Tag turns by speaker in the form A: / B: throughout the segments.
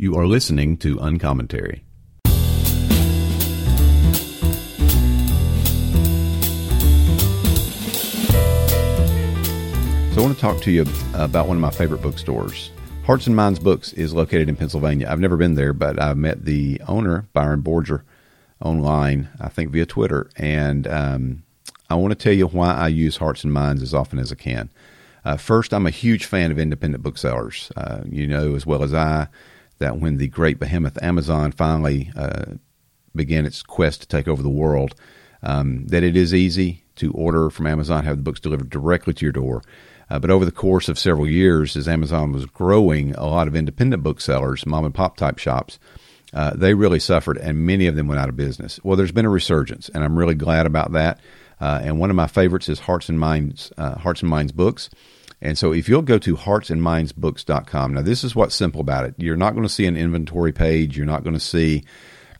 A: You are listening to Uncommentary. So I want to talk to you about one of my favorite bookstores. Hearts and Minds Books is located in Pennsylvania. I've never been there, but I've met the owner, Byron Borger, online, I think via Twitter. And um, I want to tell you why I use Hearts and Minds as often as I can. Uh, first, I'm a huge fan of independent booksellers. Uh, you know as well as I that when the great behemoth Amazon finally uh, began its quest to take over the world, um, that it is easy to order from Amazon, have the books delivered directly to your door. Uh, but over the course of several years, as Amazon was growing, a lot of independent booksellers, mom and pop type shops, uh, they really suffered, and many of them went out of business. Well, there's been a resurgence, and I'm really glad about that. Uh, and one of my favorites is Hearts and Minds, uh, Hearts and Minds Books. And so, if you'll go to heartsandmindsbooks.com, now this is what's simple about it. You're not going to see an inventory page. You're not going to see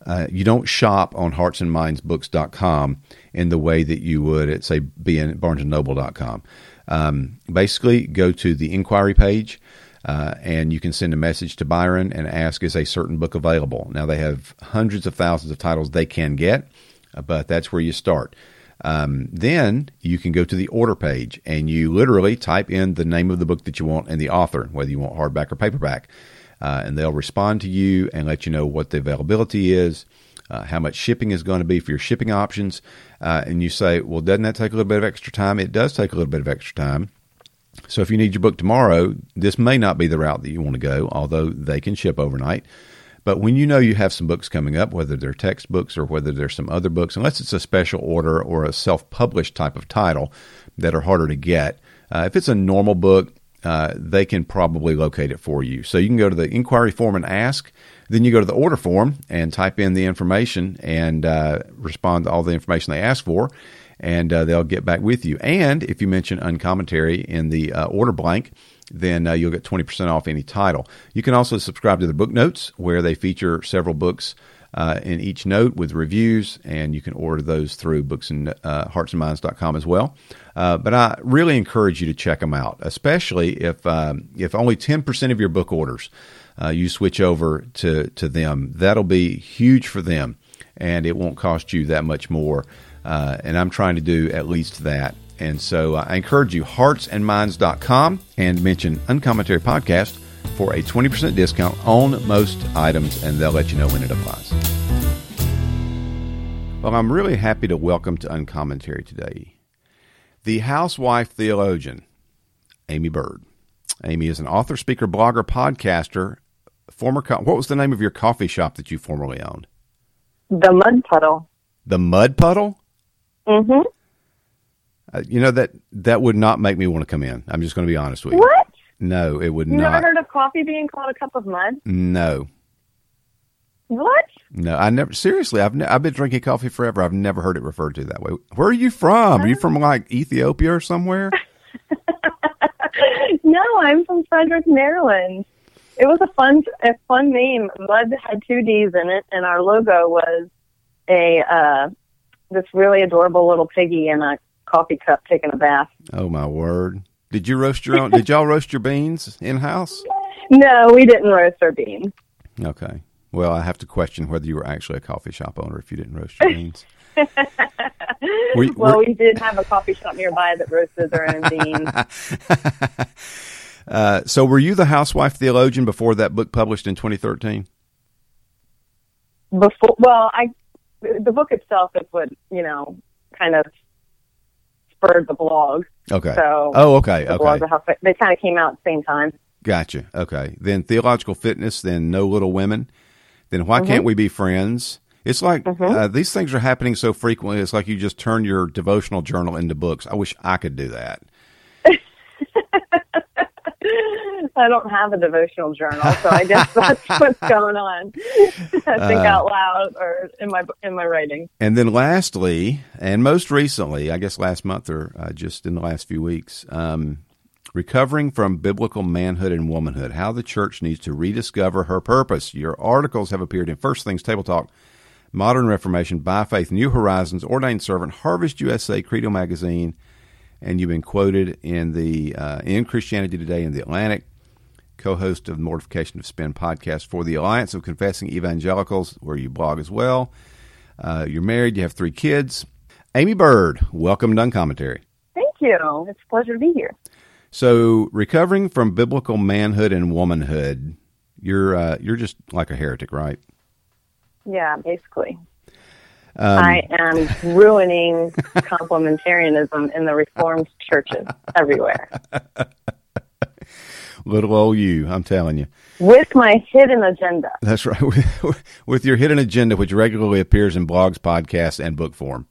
A: uh, you don't shop on heartsandmindsbooks.com in the way that you would at say barnesandnoble.com. Um, basically, go to the inquiry page. Uh, and you can send a message to Byron and ask, is a certain book available? Now, they have hundreds of thousands of titles they can get, uh, but that's where you start. Um, then you can go to the order page and you literally type in the name of the book that you want and the author, whether you want hardback or paperback. Uh, and they'll respond to you and let you know what the availability is, uh, how much shipping is going to be for your shipping options. Uh, and you say, well, doesn't that take a little bit of extra time? It does take a little bit of extra time. So if you need your book tomorrow, this may not be the route that you want to go, although they can ship overnight. But when you know you have some books coming up, whether they're textbooks or whether there's some other books, unless it's a special order or a self published type of title that are harder to get, uh, if it's a normal book, uh, they can probably locate it for you. So you can go to the inquiry form and ask. Then you go to the order form and type in the information and uh, respond to all the information they ask for, and uh, they'll get back with you. And if you mention uncommentary in the uh, order blank, then uh, you'll get 20% off any title. You can also subscribe to the book notes where they feature several books uh, in each note with reviews, and you can order those through books and uh, heartsandminds.com as well. Uh, but I really encourage you to check them out, especially if um, if only 10% of your book orders uh, you switch over to, to them. That'll be huge for them, and it won't cost you that much more. Uh, and I'm trying to do at least that and so uh, I encourage you, heartsandminds.com, and mention Uncommentary Podcast for a 20% discount on most items, and they'll let you know when it applies. Well, I'm really happy to welcome to Uncommentary today the housewife theologian, Aimee Byrd. Aimee is an author, speaker, blogger, podcaster, former. Co- what was the name of your coffee shop that you formerly owned?
B: The Mud Puddle.
A: The Mud Puddle?
B: Mm hmm.
A: Uh, you know that that would not make me want to come in. I'm just going to be honest with you.
B: What?
A: No, it would
B: You
A: not.
B: never heard of coffee being called a cup of mud?
A: No,
B: What?
A: no. I never. Seriously, I've ne- I've been drinking coffee forever. I've never heard it referred to that way. Where are you from? Are you from like Ethiopia or somewhere?
B: no, I'm from Frederick, Maryland. It was a fun, a fun name. Mud had two D's in it, and our logo was a uh, this really adorable little piggy in a coffee cup taking a bath.
A: Oh my word! Did you roast your own? did y'all roast your beans in house?
B: No, we didn't roast our beans.
A: Okay. Well, I have to question whether you were actually a coffee shop owner if you didn't roast your beans. Were
B: well,
A: were-
B: we did have a coffee shop nearby that roasted their own beans.
A: uh, so, were you the housewife theologian before that book published in 2013?
B: Before, well, I the book itself is what you know kind of spurred the blog.
A: Okay.
B: So
A: oh, okay.
B: the
A: Okay.
B: blog, the they kind of came out at the same time.
A: Gotcha. Okay. Then theological fitness, then no little women. Then why can't we be friends? It's like uh, these things are happening so frequently. It's like you just turn your devotional journal into books. I wish I could do that.
B: I don't have a devotional journal, so I guess that's what's going on. I think
A: Uh.
B: out loud or in my in my writing.
A: And then lastly, and most recently, I guess last month or uh, just in the last few weeks, um, recovering from biblical manhood and womanhood, how the church needs to rediscover her purpose. Your articles have appeared in First Things Table Talk, Modern Reformation, By Faith, New Horizons, Ordained Servant, Harvest USA, Credo Magazine, and you've been quoted in the uh, in Christianity Today in the Atlantic, co host of the Mortification of Spin podcast for the Alliance of Confessing Evangelicals, where you blog as well. Uh, you're married, you have three kids. Aimee Byrd, welcome to Uncommentary.
B: Thank you. It's a pleasure to be here.
A: So, recovering from biblical manhood and womanhood, you're uh, you're just like a heretic, right?
B: Yeah, basically. Um, I am ruining complementarianism in the Reformed churches everywhere.
A: Little old you, I'm telling you.
B: With my hidden agenda.
A: That's right. With your hidden agenda, which regularly appears in blogs, podcasts, and book form.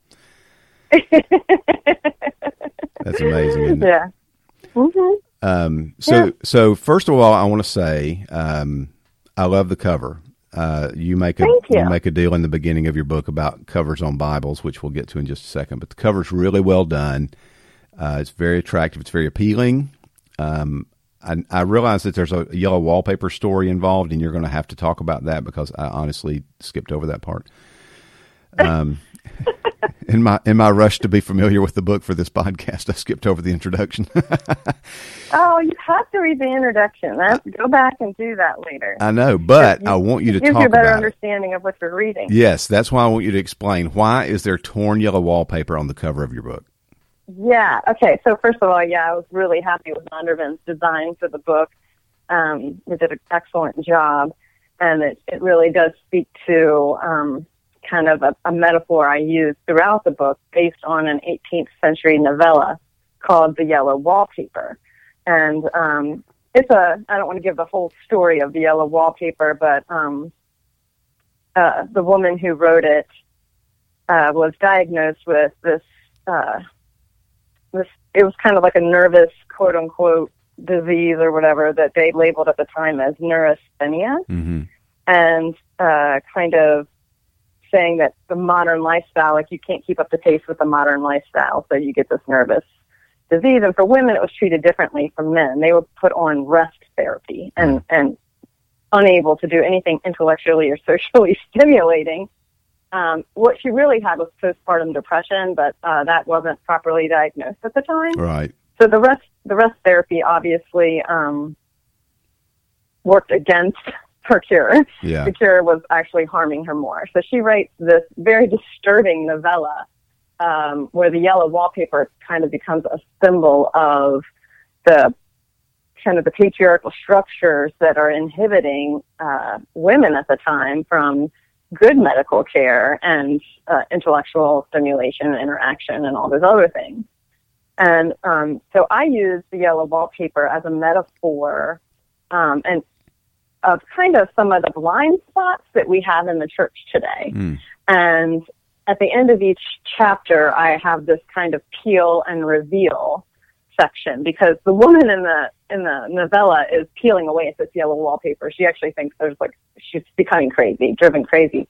A: That's amazing,
B: Yeah. Mm-hmm.
A: Um, so, yeah. so first of all, I want to say um, I love the cover. Uh, you make a
B: you.
A: you. make a deal in the beginning of your book about covers on Bibles, which we'll get to in just a second. But the cover's really well done. Uh, it's very attractive. It's very appealing. Um, I, I, realize that there's a yellow wallpaper story involved, and you're going to have to talk about that because I honestly skipped over that part. Um, in my in my rush to be familiar with the book for this podcast, I skipped over the introduction.
B: oh, you have to read the introduction. That's, go back and do that later.
A: I know, but you, I want you to
B: gives
A: talk
B: you a better understanding
A: it.
B: of what you're reading.
A: Yes, that's why I want you to explain why is there torn yellow wallpaper on the cover of your book.
B: Yeah. Okay. So first of all, yeah, I was really happy with Zondervan's design for the book. Um, they did an excellent job, and it, it really does speak to um, kind of a, a metaphor I use throughout the book based on an 18th century novella called The Yellow Wallpaper. And um, it's a, I don't want to give the whole story of The Yellow Wallpaper, but um, uh, the woman who wrote it uh, was diagnosed with this, uh, this, it was kind of like a nervous, quote unquote, disease or whatever that they labeled at the time as neurasthenia. Mm-hmm. And uh, kind of saying that the modern lifestyle, like you can't keep up the pace with the modern lifestyle, so you get this nervous disease. And for women, it was treated differently from men. They were put on rest therapy and, and unable to do anything intellectually or socially stimulating. Um, what she really had was postpartum depression, but uh, that wasn't properly diagnosed at the time.
A: Right.
B: So the rest, the rest therapy obviously um, worked against her cure.
A: Yeah.
B: The cure was actually harming her more. So she writes this very disturbing novella um, where the yellow wallpaper kind of becomes a symbol of the kind of the patriarchal structures that are inhibiting uh, women at the time from good medical care and uh, intellectual stimulation and interaction and all those other things. And um, so I use the yellow wallpaper as a metaphor um, and of kind of some of the blind spots that we have in the church today. Mm. And at the end of each chapter, I have this kind of peel and reveal section because the woman in the in the novella is peeling away at this yellow wallpaper. She actually thinks there's like she's becoming crazy, driven crazy,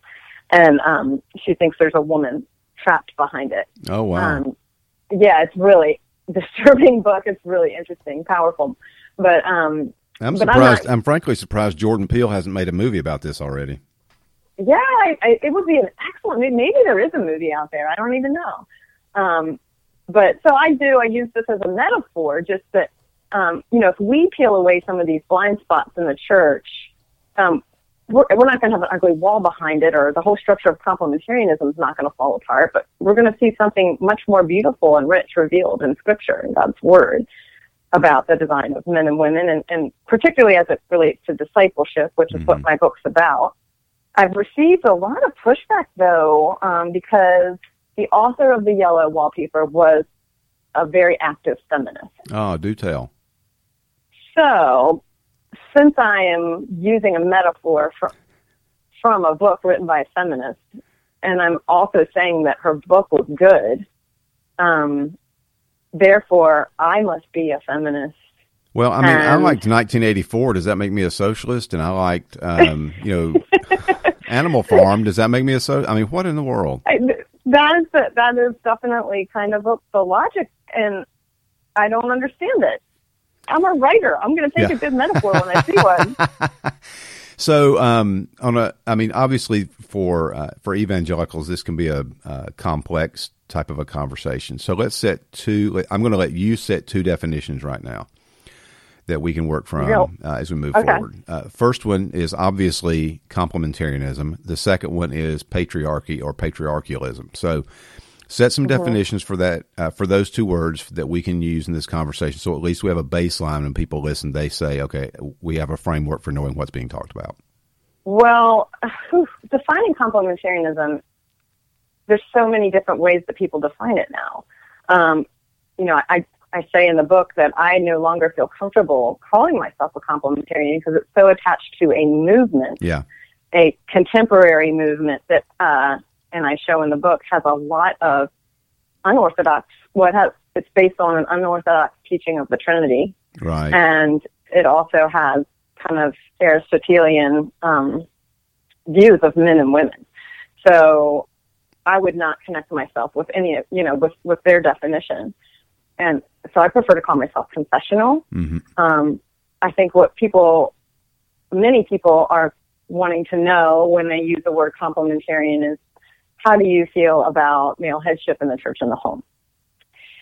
B: and um, she thinks there's a woman trapped behind it.
A: Oh wow! Um,
B: yeah, it's really disturbing book. It's really interesting, powerful, but um,
A: I'm surprised. I'm, not, I'm, frankly surprised Jordan Peele hasn't made a movie about this already.
B: Yeah, I, I, it would be an excellent. Movie. Maybe there is a movie out there. I don't even know. Um, but so I do. I use this as a metaphor, just that um, you know, if we peel away some of these blind spots in the church, um, we're, we're not going to have an ugly wall behind it, or the whole structure of complementarianism is not going to fall apart. But we're going to see something much more beautiful and rich revealed in Scripture and God's Word about the design of men and women, and, and particularly as it relates to discipleship, which is mm-hmm. what my book's about. I've received a lot of pushback though, um, because the author of the Yellow Wallpaper was a very active feminist.
A: Oh, do tell.
B: So, since I am using a metaphor from from a book written by a feminist, and I'm also saying that her book was good, um, therefore I must be a feminist.
A: Well, I mean, I liked 1984. Does that make me a socialist? And I liked, um, you know, Animal Farm. Does that make me a so? I mean, what in the world?
B: I, that is the, that is definitely kind of a, the logic, and I don't understand it. I'm a writer. I'm going to take yeah. a good metaphor when I see one.
A: So, um, on a, I mean, obviously for uh, for evangelicals, this can be a, a, complex type of a conversation. So let's set two. I'm going to let you set two definitions right now. that we can work from uh, as we move
B: Okay.
A: forward. Uh, first one is obviously complementarianism. The second one is patriarchy or patriarchalism. So, set some definitions for that uh, for those two words that we can use in this conversation. So at least we have a baseline when people listen. They say, "Okay, we have a framework for knowing what's being talked about."
B: Well, defining complementarianism, there's so many different ways that people define it now. Um, you know, I, I say in the book that I no longer feel comfortable calling myself a complementarian because it's so attached to a movement,
A: Yeah,
B: a contemporary movement that, uh, and I show in the book, has a lot of unorthodox, what has, it's based on an unorthodox teaching of the Trinity
A: right.
B: and it also has kind of Aristotelian um, views of men and women. So I would not connect myself with any, of you know, with with their definition, and so I prefer to call myself confessional.
A: hmm
B: Um, I think what people, many people are wanting to know when they use the word complementarian is how do you feel about male headship in the church and the home?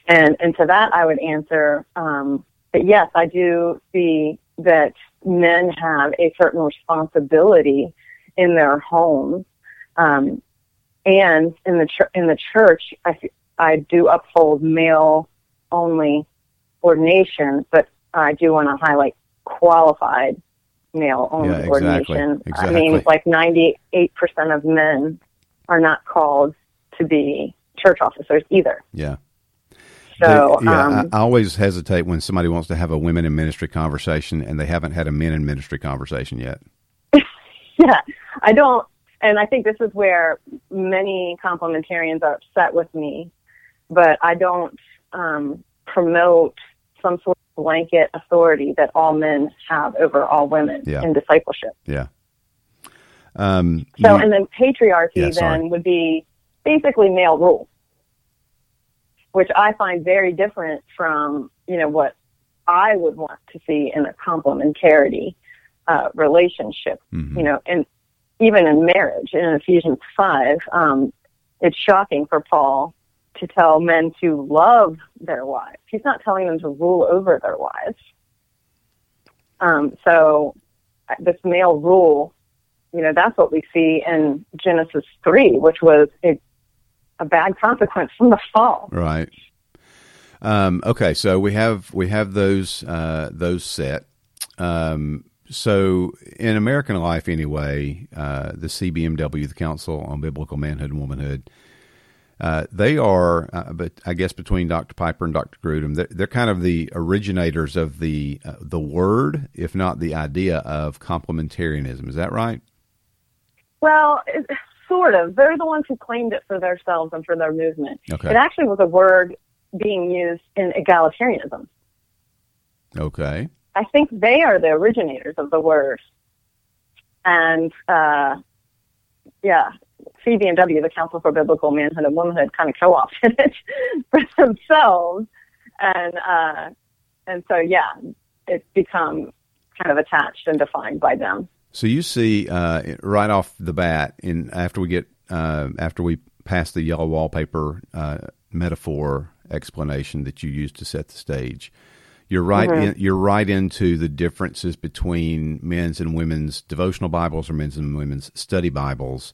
B: And and to that I would answer um, that yes, I do see that men have a certain responsibility in their homes, um, and in the ch- in the church, I f- I do uphold male only ordination, but I do want to highlight qualified male only
A: Yeah, exactly.
B: ordination. I mean, like 98% of men are not called to be church officers either.
A: Yeah.
B: So,
A: yeah,
B: um,
A: I, I always hesitate when somebody wants to have a women in ministry conversation and they haven't had a men in ministry conversation yet.
B: yeah, I don't, and I think this is where many complementarians are upset with me, but I don't um, promote some sort of blanket authority that all men have over all women
A: Yeah.
B: in discipleship.
A: Yeah. Um,
B: So,
A: you-
B: and then patriarchy
A: Yeah, sorry.
B: then would be basically male rule, which I find very different from, you know, what I would want to see in a complementarity uh, relationship.
A: Mhm.
B: You know, and even in marriage, in Ephesians 5, um, it's shocking for Paul to tell men to love their wives. He's not telling them to rule over their wives. Um, so this male rule you know, that's what we see in Genesis 3, which was a, a bad consequence from the fall.
A: Right. Um, okay, so we have we have those uh, those set. Um, so in American life, anyway, uh, the CBMW, the Council on Biblical Manhood and Womanhood, uh, they are, uh, but I guess between Dr. Piper and Dr. Grudem, they're, they're kind of the originators of the uh, the word, if not the idea of complementarianism. Is that right?
B: Well, it, sort of. They're the ones who claimed it for themselves and for their movement.
A: Okay.
B: It actually was a word being used in egalitarianism.
A: Okay.
B: I think they are the originators of the word. And, uh, yeah, CBMW, the Council for Biblical Manhood and Womanhood, kind of co-opted it for themselves. And, uh, and so, yeah, it's become kind of attached and defined by them.
A: So you see uh, right off the bat, in after we get uh, after we pass the yellow wallpaper uh, metaphor explanation that you used to set the stage, you're right. In, you're right into the differences between men's and women's devotional Bibles or men's and women's study Bibles,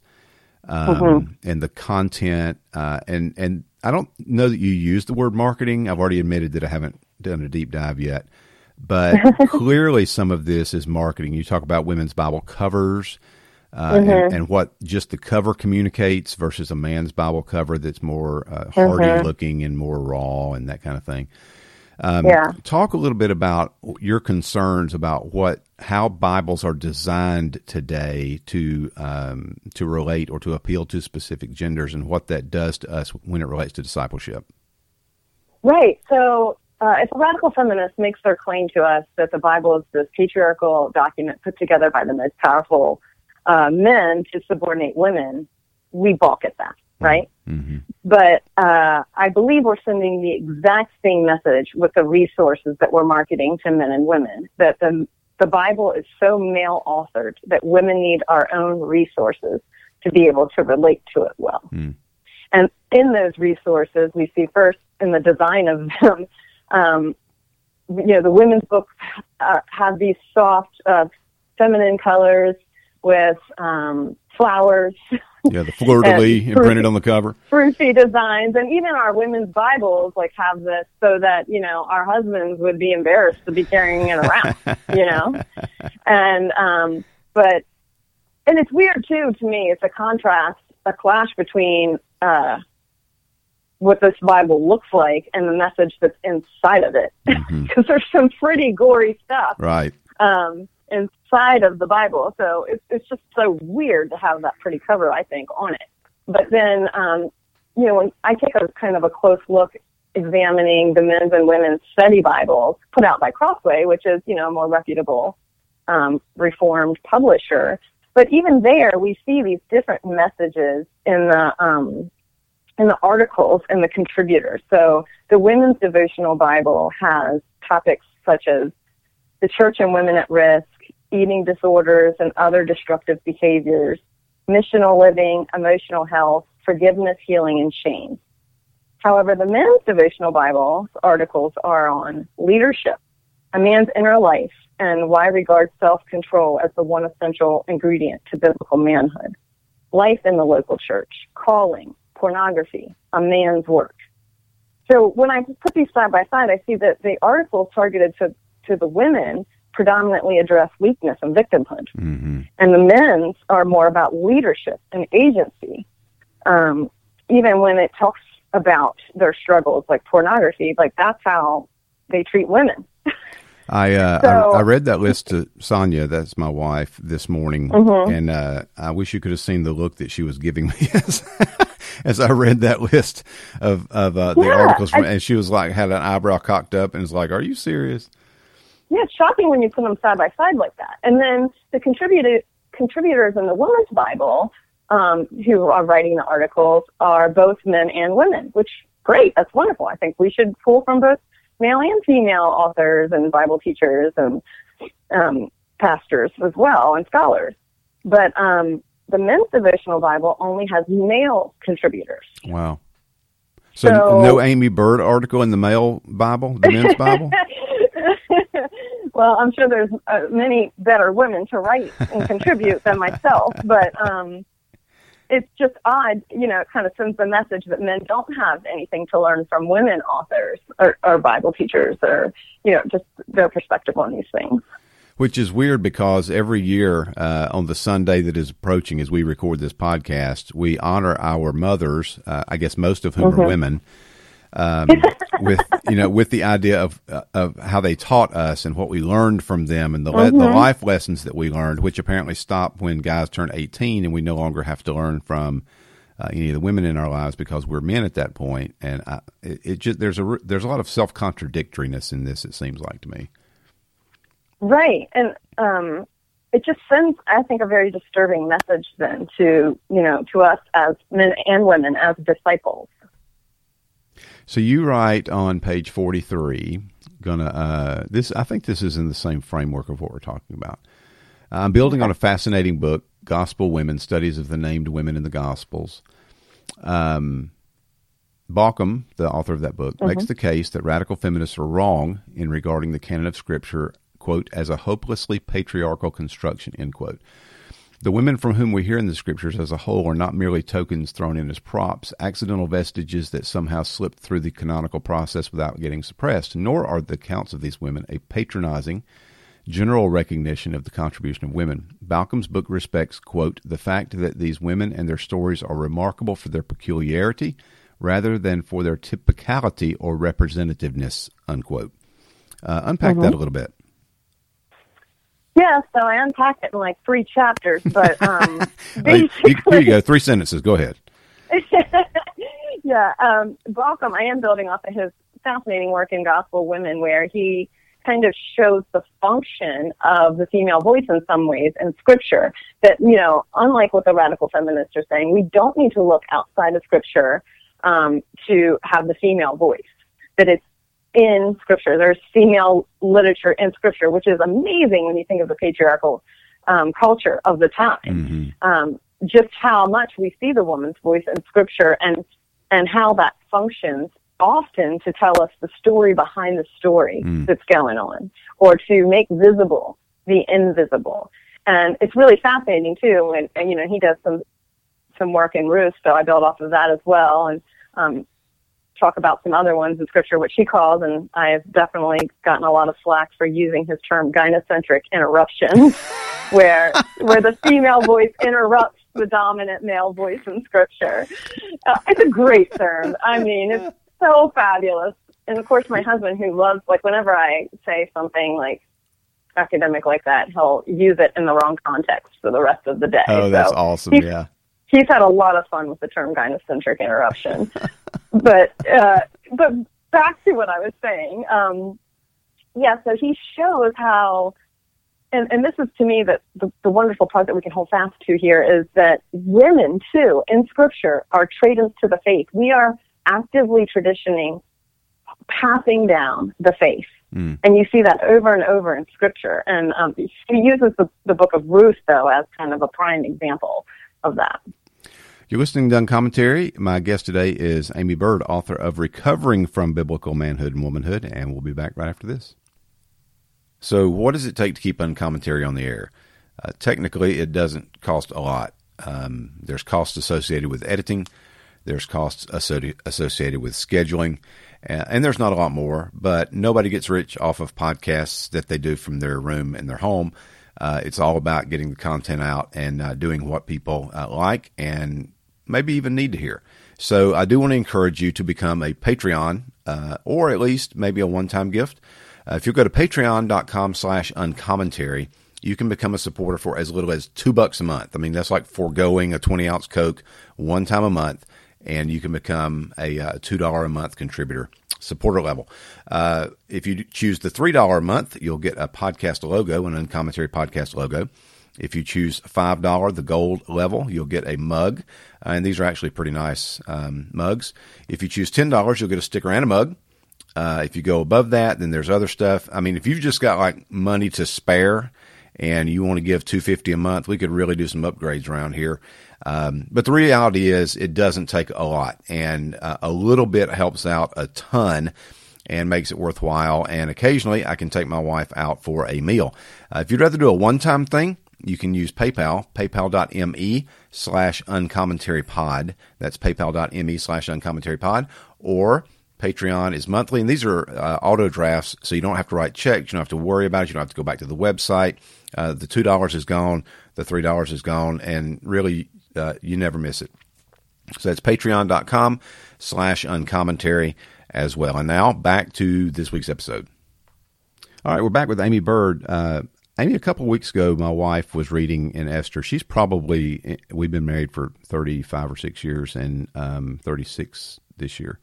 A: um, and the content. Uh, and and I don't know that you use the word marketing. I've already admitted that I haven't done a deep dive yet. But clearly, some of this is marketing. You talk about women's Bible covers uh, and, and what just the cover communicates versus a man's Bible cover that's more uh, hardy looking and more raw and that kind of thing. Um,
B: Yeah.
A: Talk a little bit about your concerns about what how Bibles are designed today to um, to relate or to appeal to specific genders and what that does to us when it relates to discipleship.
B: Right. So, uh, if a radical feminist makes their claim to us that the Bible is this patriarchal document put together by the most powerful uh, men to subordinate women, we balk at that, right?
A: hmm
B: But uh, I believe we're sending the exact same message with the resources that we're marketing to men and women. That the the Bible is so male authored that women need our own resources to be able to relate to it well.
A: Mm.
B: And in those resources, we see first in the design of them, um, you know, the women's books uh, have these soft, uh, feminine colors with um, flowers.
A: Yeah, the fleur de lis imprinted on the cover.
B: Fruity designs, and even our women's Bibles like have this so that you know our husbands would be embarrassed to be carrying it around, you know. And um, but and it's weird too to me. It's a contrast, a clash between uh, what this Bible looks like and the message that's inside of it, because mm-hmm. there's some pretty gory stuff,
A: right?
B: Um, inside of the Bible. So it's it's just so weird to have that pretty cover, I think, on it. But then, um, you know, when I take a kind of a close look examining the men's and women's study Bibles put out by Crossway, which is, you know, a more reputable um, reformed publisher. But even there, we see these different messages in the um, in the articles and the contributors. So the Women's Devotional Bible has topics such as the church and women at risk, eating disorders and other destructive behaviors, missional living, emotional health, forgiveness, healing, and shame. However, the men's devotional Bible articles are on leadership, a man's inner life, and why regard self-control as the one essential ingredient to biblical manhood. Life in the local church, calling, pornography, a man's work. So when I put these side by side, I see that the articles targeted to, to the women predominantly address weakness and victimhood. Mm-hmm. And the men's are more about leadership and agency. Um, even when it talks about their struggles, like pornography, like that's how they treat women.
A: I, uh, so, I, I read that list to Sonia, that's my wife, this morning, mm-hmm. and uh, I wish you could have seen the look that she was giving me as, as I read that list of of uh, the yeah, articles, from, I, and she was like had an eyebrow cocked up and was like, "Are you serious?"
B: Yeah, it's shocking when you put them side by side like that. And then the contributed contributors in the Women's Bible, um, who are writing the articles, are both men and women, which great. That's wonderful. I think we should pull from both male and female authors and Bible teachers and um, pastors as well and scholars. But um, the men's devotional Bible only has male contributors.
A: Wow. So, so no Aimee Byrd article in the male Bible, the men's Bible?
B: well, I'm sure there's uh, many better women to write and contribute than myself, but um, it's just odd. You know, it kind of sends the message that men don't have anything to learn from women authors or, or Bible teachers, or you know, just their perspective on these things.
A: Which is weird because every year uh, on the Sunday that is approaching, as we record this podcast, we honor our mothers. Uh, I guess most of whom mm-hmm. are women um, with you know with the idea of uh, of how they taught us and what we learned from them and the mm-hmm. the life lessons that we learned, which apparently stop when guys turn eighteen and we no longer have to learn from uh, any of the women in our lives because we're men at that point. And I, it, it just there's a there's a lot of self contradictoriness in this. It seems like to me.
B: Right, and um, it just sends, I think, a very disturbing message then to you know to us as men and women as disciples
A: so you write on page 43, gonna, uh, this, I think this is in the same framework of what we're talking about. I'm building on a fascinating book, Gospel Women, Studies of the Named Women in the Gospels. Um, the author of that book, mm-hmm. makes the case that radical feminists are wrong in regarding the canon of Scripture, quote, as a hopelessly patriarchal construction, end quote. The women from whom we hear in the scriptures as a whole are not merely tokens thrown in as props, accidental vestiges that somehow slipped through the canonical process without getting suppressed, nor are the accounts of these women a patronizing, general recognition of the contribution of women. Bauckham's book respects, quote, the fact that these women and their stories are remarkable for their peculiarity rather than for their typicality or representativeness, unquote. Uh, unpack mm-hmm. that a little bit.
B: Yeah, so I unpack it in like three chapters, but um,
A: basically, here you go, three sentences. Go ahead.
B: yeah, um, Bauckham, I am building off of his fascinating work in Gospel Women, where he kind of shows the function of the female voice in some ways in Scripture. That you know, unlike what the radical feminists are saying, we don't need to look outside of Scripture um, to have the female voice. That it's in scripture. There's female literature in scripture, which is amazing when you think of the patriarchal um, culture of the time. Mm-hmm. Um, just how much we see the woman's voice in scripture and and how that functions often to tell us the story behind the story mm. that's going on or to make visible the invisible. And it's really fascinating too. And, and you know, he does some, some work in Ruth, so I build off of that as well. And, um, talk about some other ones in scripture, which he calls, and I have definitely gotten a lot of slack for using his term gynocentric interruption, where, where the female voice interrupts the dominant male voice in scripture. Uh, it's a great term. I mean, it's so fabulous. And of course, my husband, who loves, like, whenever I say something like academic like that, he'll use it in the wrong context for the rest of the day.
A: Oh, that's so awesome. Yeah.
B: He's had a lot of fun with the term gynocentric interruption. but, uh, but back to what I was saying. Um, yeah, so he shows how and, and this is to me that the, the wonderful part that we can hold fast to here is that women too in scripture are tradents to the faith. We are actively traditioning, passing down the faith. Mm. And you see that over and over in scripture. And um, he uses the, the book of Ruth, though, as kind of a prime example of that.
A: You're listening to Uncommentary. My guest today is Aimee Byrd, author of Recovering from Biblical Manhood and Womanhood, and we'll be back right after this. So, what does it take to keep uncommentary on the air? Uh, technically, it doesn't cost a lot. Um, there's costs associated with editing, there's costs associated with scheduling, and there's not a lot more. But nobody gets rich off of podcasts that they do from their room in their home. Uh, it's all about getting the content out and uh, doing what people uh, like and maybe even need to hear. So I do want to encourage you to become a Patreon uh, or at least maybe a one-time gift. Uh, if you go to patreon.com slash uncommentary, you can become a supporter for as little as two bucks a month. I mean, that's like foregoing a 20 ounce Coke one time a month, and you can become a uh, $2 a month contributor, supporter level. Uh, if you choose the $3 a month, you'll get a podcast logo, an uncommentary podcast logo. If you choose $5, the gold level, you'll get a mug. and these are actually pretty nice um, mugs. If you choose $10, you'll get a sticker and a mug. Uh, if you go above that, then there's other stuff. I mean, if you've just got like money to spare and you want to give 250 a month, we could really do some upgrades around here. Um, but the reality is it doesn't take a lot and uh, a little bit helps out a ton and makes it worthwhile. And occasionally I can take my wife out for a meal. Uh, if you'd rather do a one-time thing, you can use PayPal, paypal.me slash uncommentary pod. That's paypal.me slash uncommentary pod. Or Patreon is monthly, and these are uh, auto drafts, so you don't have to write checks. You don't have to worry about it. You don't have to go back to the website. Uh, the two dollars is gone. The three dollars is gone, and really, uh, you never miss it. So that's patreon.com slash uncommentary as well. And now back to this week's episode. All right, we're back with Aimee Byrd. Uh, Aimee, a couple weeks ago, my wife was reading in Esther. She's probably, we've been married for 35 or 6 years and um, 36 this year.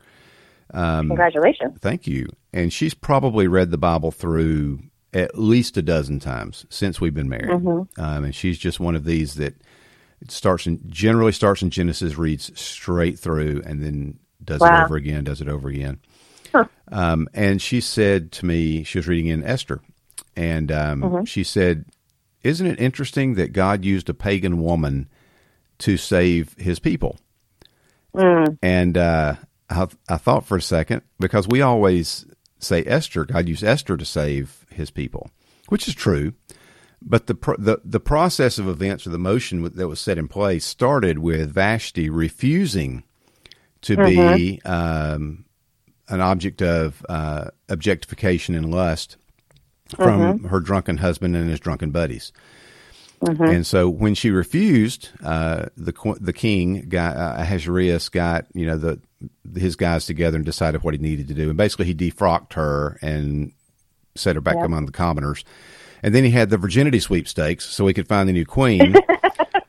B: Um, Congratulations.
A: Thank you. And she's probably read the Bible through at least a dozen times since we've been married. Mm-hmm. Um, and she's just one of these that starts in, generally starts in Genesis, reads straight through, and then does wow. it over again, does it over again. Huh. Um, and she said to me, she was reading in Esther, and um, mm-hmm. she said, Isn't it interesting that God used a pagan woman to save his people? Mm. And uh, I, I thought for a second because we always say Esther, God used Esther to save his people, which is true. But the, the the process of events or the motion that was set in place started with Vashti refusing to mm-hmm. be um, an object of uh, objectification and lust from mm-hmm. her drunken husband and his drunken buddies. Mm-hmm. And so when she refused, uh, the the king got uh, Ahasuerus got you know the his guys together and decided what he needed to do. And basically, he defrocked her and set her back among the commoners. And then he had the virginity sweepstakes so he could find the new queen.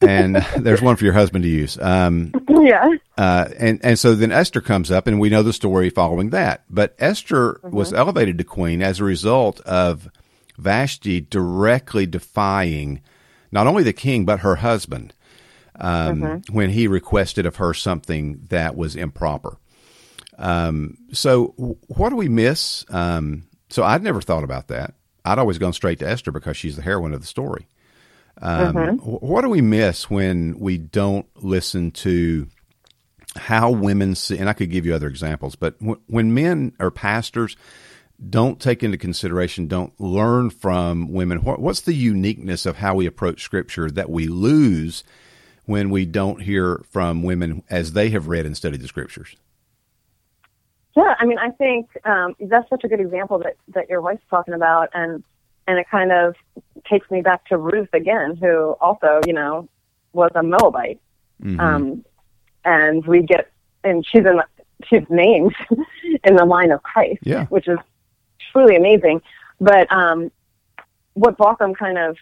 A: and there's one for your husband to use. Um,
B: yeah.
A: Uh, and and so then Esther comes up, and we know the story following that. But Esther mm-hmm. was elevated to queen as a result of Vashti directly defying not only the king but her husband um, mm-hmm. when he requested of her something that was improper. Um, so, what do we miss? Um, so, I'd never thought about that. I'd always gone straight to Esther because she's the heroine of the story. Um, mm-hmm. What do we miss when we don't listen to how women see, and I could give you other examples, but w- when men or pastors don't take into consideration, don't learn from women, what, what's the uniqueness of how we approach Scripture that we lose when we don't hear from women as they have read and studied the Scriptures?
B: Yeah, I mean, I think um, that's such a good example that that your wife's talking about, and and it kind of takes me back to Ruth again, who also, you know, was a Moabite, mm-hmm. um, and we get, and she's in, she's named in the line of Christ,
A: yeah.
B: which is truly amazing. But um, what Bauckham kind of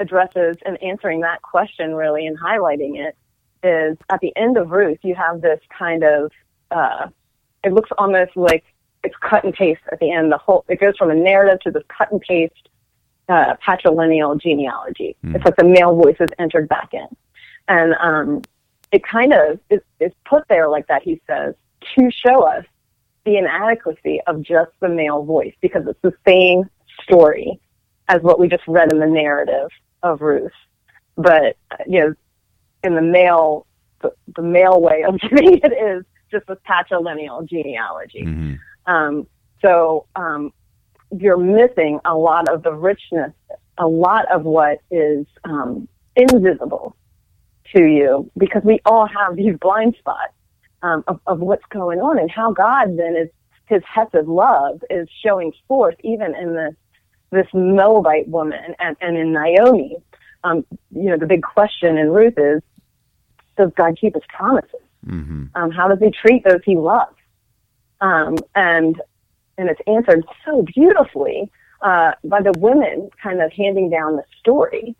B: addresses in answering that question, really, and highlighting it, is at the end of Ruth, you have this kind of uh, it looks almost like it's cut and paste at the end. The whole it goes from a narrative to this cut and paste uh, patrilineal genealogy. Mm. It's like the male voices entered back in, and um, it kind of is, is put there like that. He says to show us the inadequacy of just the male voice because it's the same story as what we just read in the narrative of Ruth, but you know, in the male the, the male way of doing it is just with patrilineal genealogy. Mm-hmm. Um, so um, you're missing a lot of the richness, a lot of what is um, invisible to you because we all have these blind spots um, of, of what's going on and how God then is his hesed love is showing forth even in this this Moabite woman and, and in Naomi. Um, you know, the big question in Ruth is, does God keep his promises? Mm-hmm. Um, how does he treat those he loves? Um, and and it's answered so beautifully uh, by the women kind of handing down the story.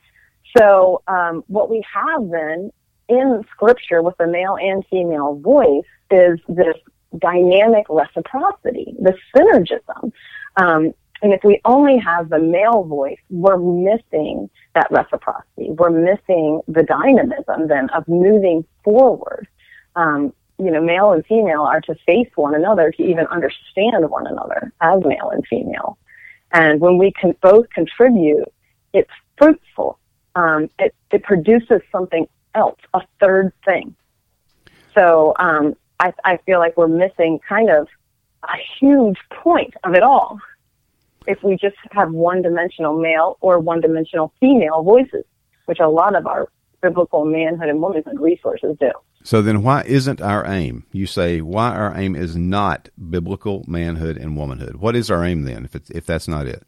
B: So um, what we have then in Scripture with the male and female voice is this dynamic reciprocity, the synergism. Um, and if we only have the male voice, we're missing that reciprocity. We're missing the dynamism then of moving forward um, you know, male and female are to face one another to even understand one another as male and female. And when we can both contribute, it's fruitful. Um, it, it produces something else, a third thing. So um, I, I feel like we're missing kind of a huge point of it all if we just have one dimensional male or one dimensional female voices, which a lot of our biblical manhood and womanhood resources do.
A: So then, why isn't our aim? You say why our aim is not biblical manhood and womanhood. What is our aim then, if it's, if that's not it?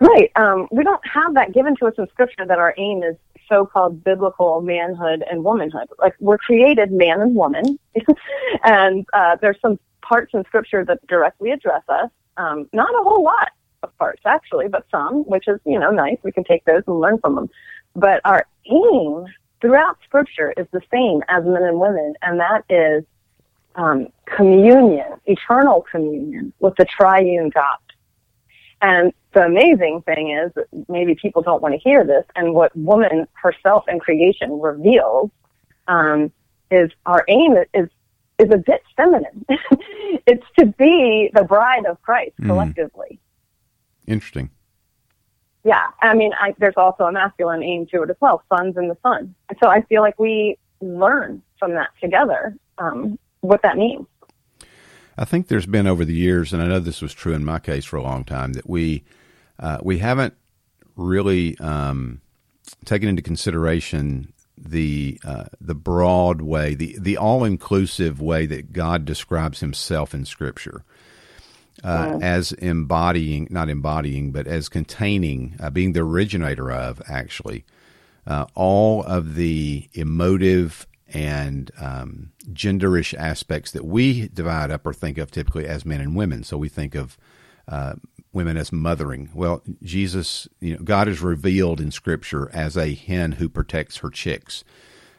B: Right. Um, we don't have that given to us in Scripture that our aim is so-called biblical manhood and womanhood. Like we're created man and woman, and uh, there's some parts in Scripture that directly address us. Um, not a whole lot of parts actually, but some, which is you know nice. We can take those and learn from them. But our aim throughout Scripture is the same as men and women, and that is um, communion, eternal communion with the triune God. And the amazing thing is that maybe people don't want to hear this, and what woman herself in creation reveals um, is our aim is is a bit feminine. it's to be the bride of Christ mm. collectively.
A: Mm. Interesting
B: yeah, I mean, I, there's also a masculine aim to it as well, sons and the sun. So I feel like we learn from that together um, what that means.
A: I think there's been over the years, and I know this was true in my case for a long time, that we uh, we haven't really um, taken into consideration the uh, the broad way, the the all inclusive way that God describes Himself in Scripture uh, as embodying, not embodying, but as containing, uh, being the originator of actually uh, all of the emotive and um, genderish aspects that we divide up or think of typically as men and women. So we think of uh, women as mothering. Well, Jesus, you know, God is revealed in Scripture as a hen who protects her chicks.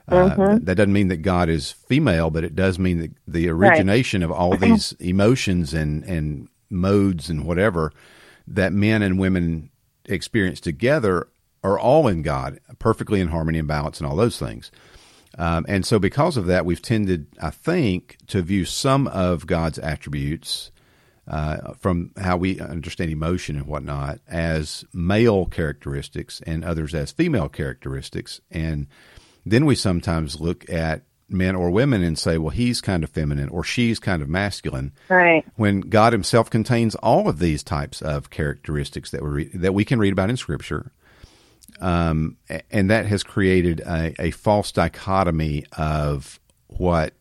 A: Uh, mm-hmm. That doesn't mean that God is female, but it does mean that the origination right. of all these emotions and and modes and whatever that men and women experience together are all in God, perfectly in harmony and balance, and all those things. Um, and so, because of that, we've tended, I think, to view some of God's attributes uh, from how we understand emotion and whatnot as male characteristics and others as female characteristics. And then we sometimes look at men or women and say, well, he's kind of feminine or she's kind of masculine.
B: Right.
A: When God Himself contains all of these types of characteristics that we re- that we can read about in Scripture, um, and that has created a, a false dichotomy of what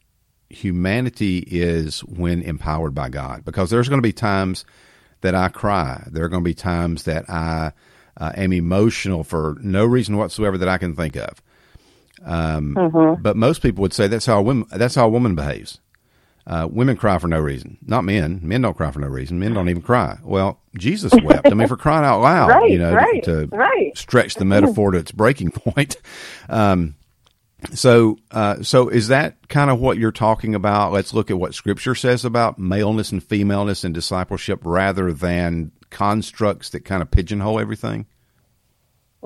A: humanity is when empowered by God. Because there's going to be times that I cry. There are going to be times that I uh, am emotional for no reason whatsoever that I can think of. Um, mm-hmm. But most people would say that's how a woman, that's how a woman behaves. Uh, women cry for no reason, not men. Men don't cry for no reason. Men don't even cry. Well, Jesus wept. I mean, for crying out loud,
B: right,
A: you know,
B: right,
A: to,
B: right.
A: stretch the metaphor to its breaking point. Um, so, uh, so is that kind of what you're talking about? Let's look at what Scripture says about maleness and femaleness and discipleship, rather than constructs that kind of pigeonhole everything.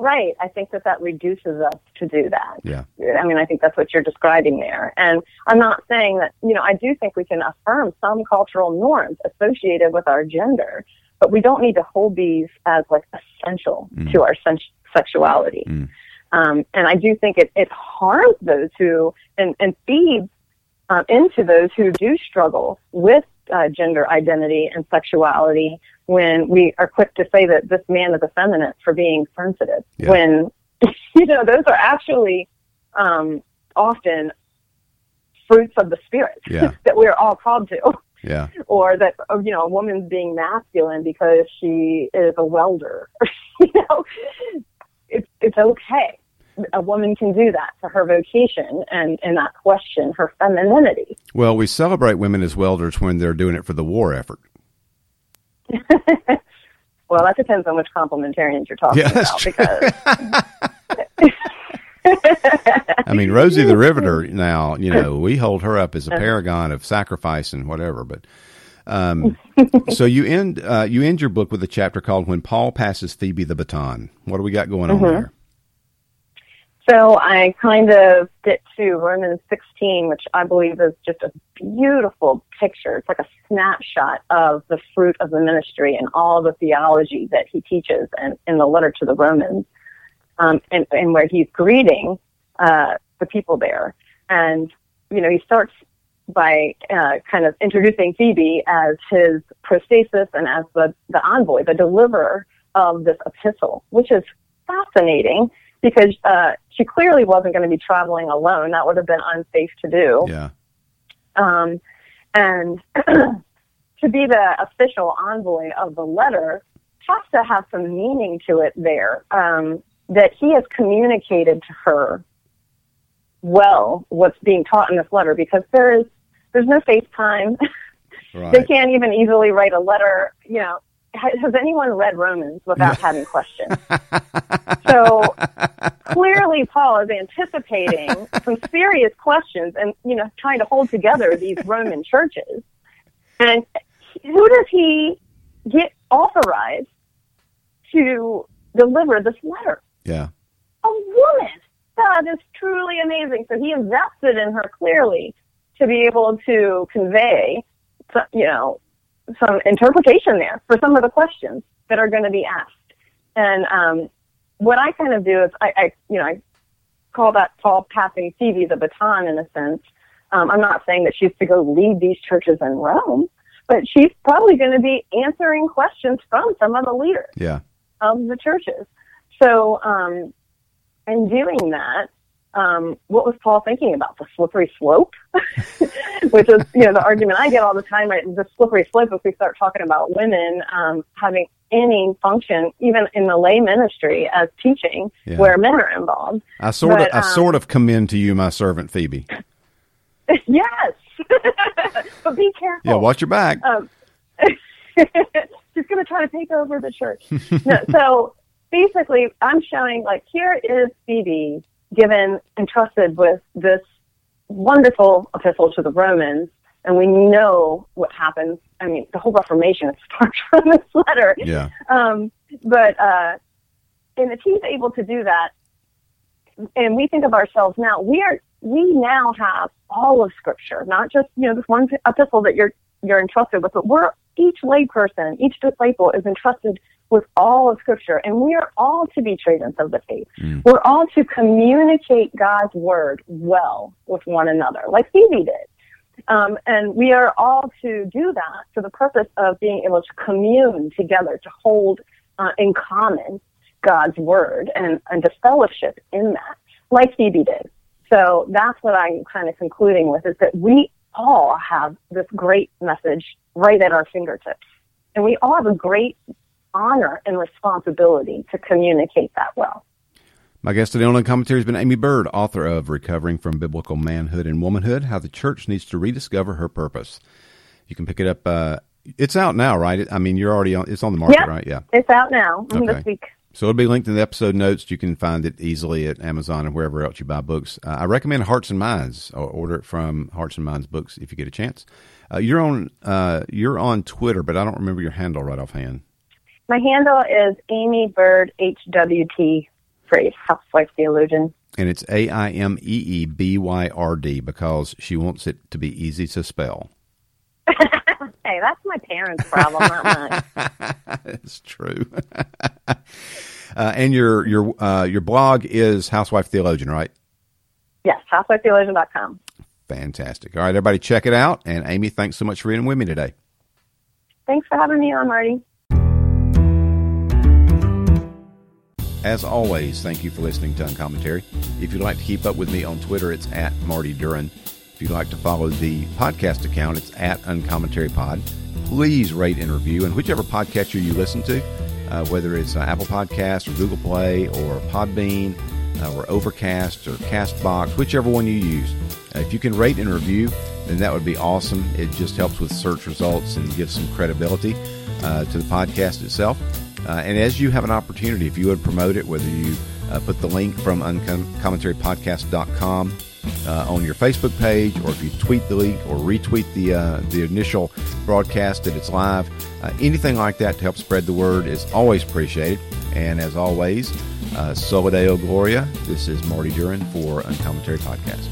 B: Right. I think that that reduces us to do that.
A: Yeah.
B: I mean, I think that's what you're describing there. And I'm not saying that, you know, I do think we can affirm some cultural norms associated with our gender, but we don't need to hold these as like essential mm. to our sen- sexuality. Mm. Um, and I do think it, it harms those who, and, and feeds um, into those who do struggle with uh, gender identity and sexuality when we are quick to say that this man is effeminate for being sensitive. Yeah. When, you know, those are actually um, often fruits of the spirit
A: yeah.
B: that we're all called to.
A: Yeah.
B: Or that, you know, a woman's being masculine because she is a welder. you know, it's, it's okay a woman can do that for her vocation and, and not question her femininity.
A: Well, we celebrate women as welders when they're doing it for the war effort.
B: well, that depends on which complementarians you're talking
A: yeah,
B: about. Because
A: I mean, Rosie the Riveter. Now, you know, we hold her up as a paragon of sacrifice and whatever. But um, so you end uh, you end your book with a chapter called "When Paul Passes Phoebe the Baton." What do we got going
B: mm-hmm.
A: on there?
B: So I kind of get to Romans 16, which I believe is just a beautiful picture. It's like a snapshot of the fruit of the ministry and all the theology that he teaches and in the letter to the Romans, um, and, and where he's greeting uh, the people there. And, you know, he starts by uh, kind of introducing Phoebe as his prostatis and as the, the envoy, the deliverer of this epistle, which is fascinating because uh, she clearly wasn't going to be traveling alone. That would have been unsafe to do.
A: Yeah.
B: Um, and to be the official envoy of the letter has to have some meaning to it there. Um, that he has communicated to her well what's being taught in this letter because there is there's no FaceTime.
A: Right.
B: they can't even easily write a letter. You know, has anyone read Romans without having questions? so clearly, Paul is anticipating some serious questions and you know trying to hold together these Roman churches. And who does he get authorized to deliver this letter?
A: Yeah,
B: a woman. That is truly amazing. So he invested in her clearly to be able to convey, you know, some interpretation there for some of the questions that are going to be asked. And um, what I kind of do is I, I, you know, I call that Paul passing Phoebe the baton in a sense. Um, I'm not saying that she's to go lead these churches in Rome, but she's probably going to be answering questions from some of the leaders
A: yeah.
B: of the churches. So, um, in doing that, um, what was Paul thinking about? The slippery slope, which is, you know, the argument I get all the time, right? The slippery slope if we start talking about women um, having any function, even in the lay ministry as teaching, yeah. where men are involved.
A: I sort but, of, I um, sort of commend to you, my servant Phoebe.
B: yes, but be careful.
A: Yeah, watch your back. Um,
B: she's going to try to take over the church. no, so basically, I'm showing like here is Phoebe given, entrusted with this wonderful epistle to the Romans, and we know what happens. I mean, the whole Reformation starts from this letter.
A: Yeah.
B: Um, but, uh, and if he's able to do that, and we think of ourselves now, we are, we now have all of Scripture, not just, you know, this one epistle that you're, you're entrusted with, but we're, each layperson, each disciple is entrusted with all of Scripture, and we are all to be tradents of the faith. Mm. We're all to communicate God's word well with one another, like Phoebe did. Um, and we are all to do that for the purpose of being able to commune together, to hold uh, in common God's word and, and to fellowship in that, like Phoebe did. So that's what I'm kind of concluding with is that we all have this great message right at our fingertips. And we all have a great honor and responsibility to communicate that well.
A: My guest today on the commentary has been Aimee Byrd, author of Recovering from Biblical Manhood and Womanhood How the Church Needs to Rediscover Her Purpose. You can pick it up. Uh, it's out now, right? I mean, you're already on, it's on the market,
B: yep,
A: right? Yeah.
B: It's out now okay. this week.
A: So it'll be linked in the episode notes. You can find it easily at Amazon and wherever else you buy books. Uh, I recommend Hearts and Minds. Or order it from Hearts and Minds Books if you get a chance. Uh, you're on uh, you're on Twitter, but I don't remember your handle right offhand.
B: My handle is Aimee Byrd HWT phrase, housewife theologian.
A: And it's A I M E E B Y R D because she wants it to be easy to spell.
B: hey, that's my parents' problem, not
A: mine. it's true. uh, and your your uh, your blog is Housewife Theologian, right?
B: Yes, housewifetheologian.com.
A: Fantastic. All right, everybody, check it out. And Aimee, thanks so much for being with me today.
B: Thanks for having me on, Marty.
A: As always, thank you for listening to Uncommentary. If you'd like to keep up with me on Twitter, it's at Marty Duran. If you'd like to follow the podcast account, it's at Uncommentary Pod. Please rate and review, and whichever podcatcher you listen to, uh, whether it's uh, Apple Podcast or Google Play or Podbean uh, or Overcast or Castbox, whichever one you use. Uh, if you can rate and review, then that would be awesome. It just helps with search results and gives some credibility uh, to the podcast itself. Uh, and as you have an opportunity, if you would promote it, whether you uh, put the link from uncommentarypodcast.com uh, on your Facebook page, or if you tweet the link or retweet the uh, the initial broadcast that it's live, uh, anything like that to help spread the word is always appreciated. And as always, uh, Soli Deo Gloria. This is Marty Duran for Uncommentary Podcast.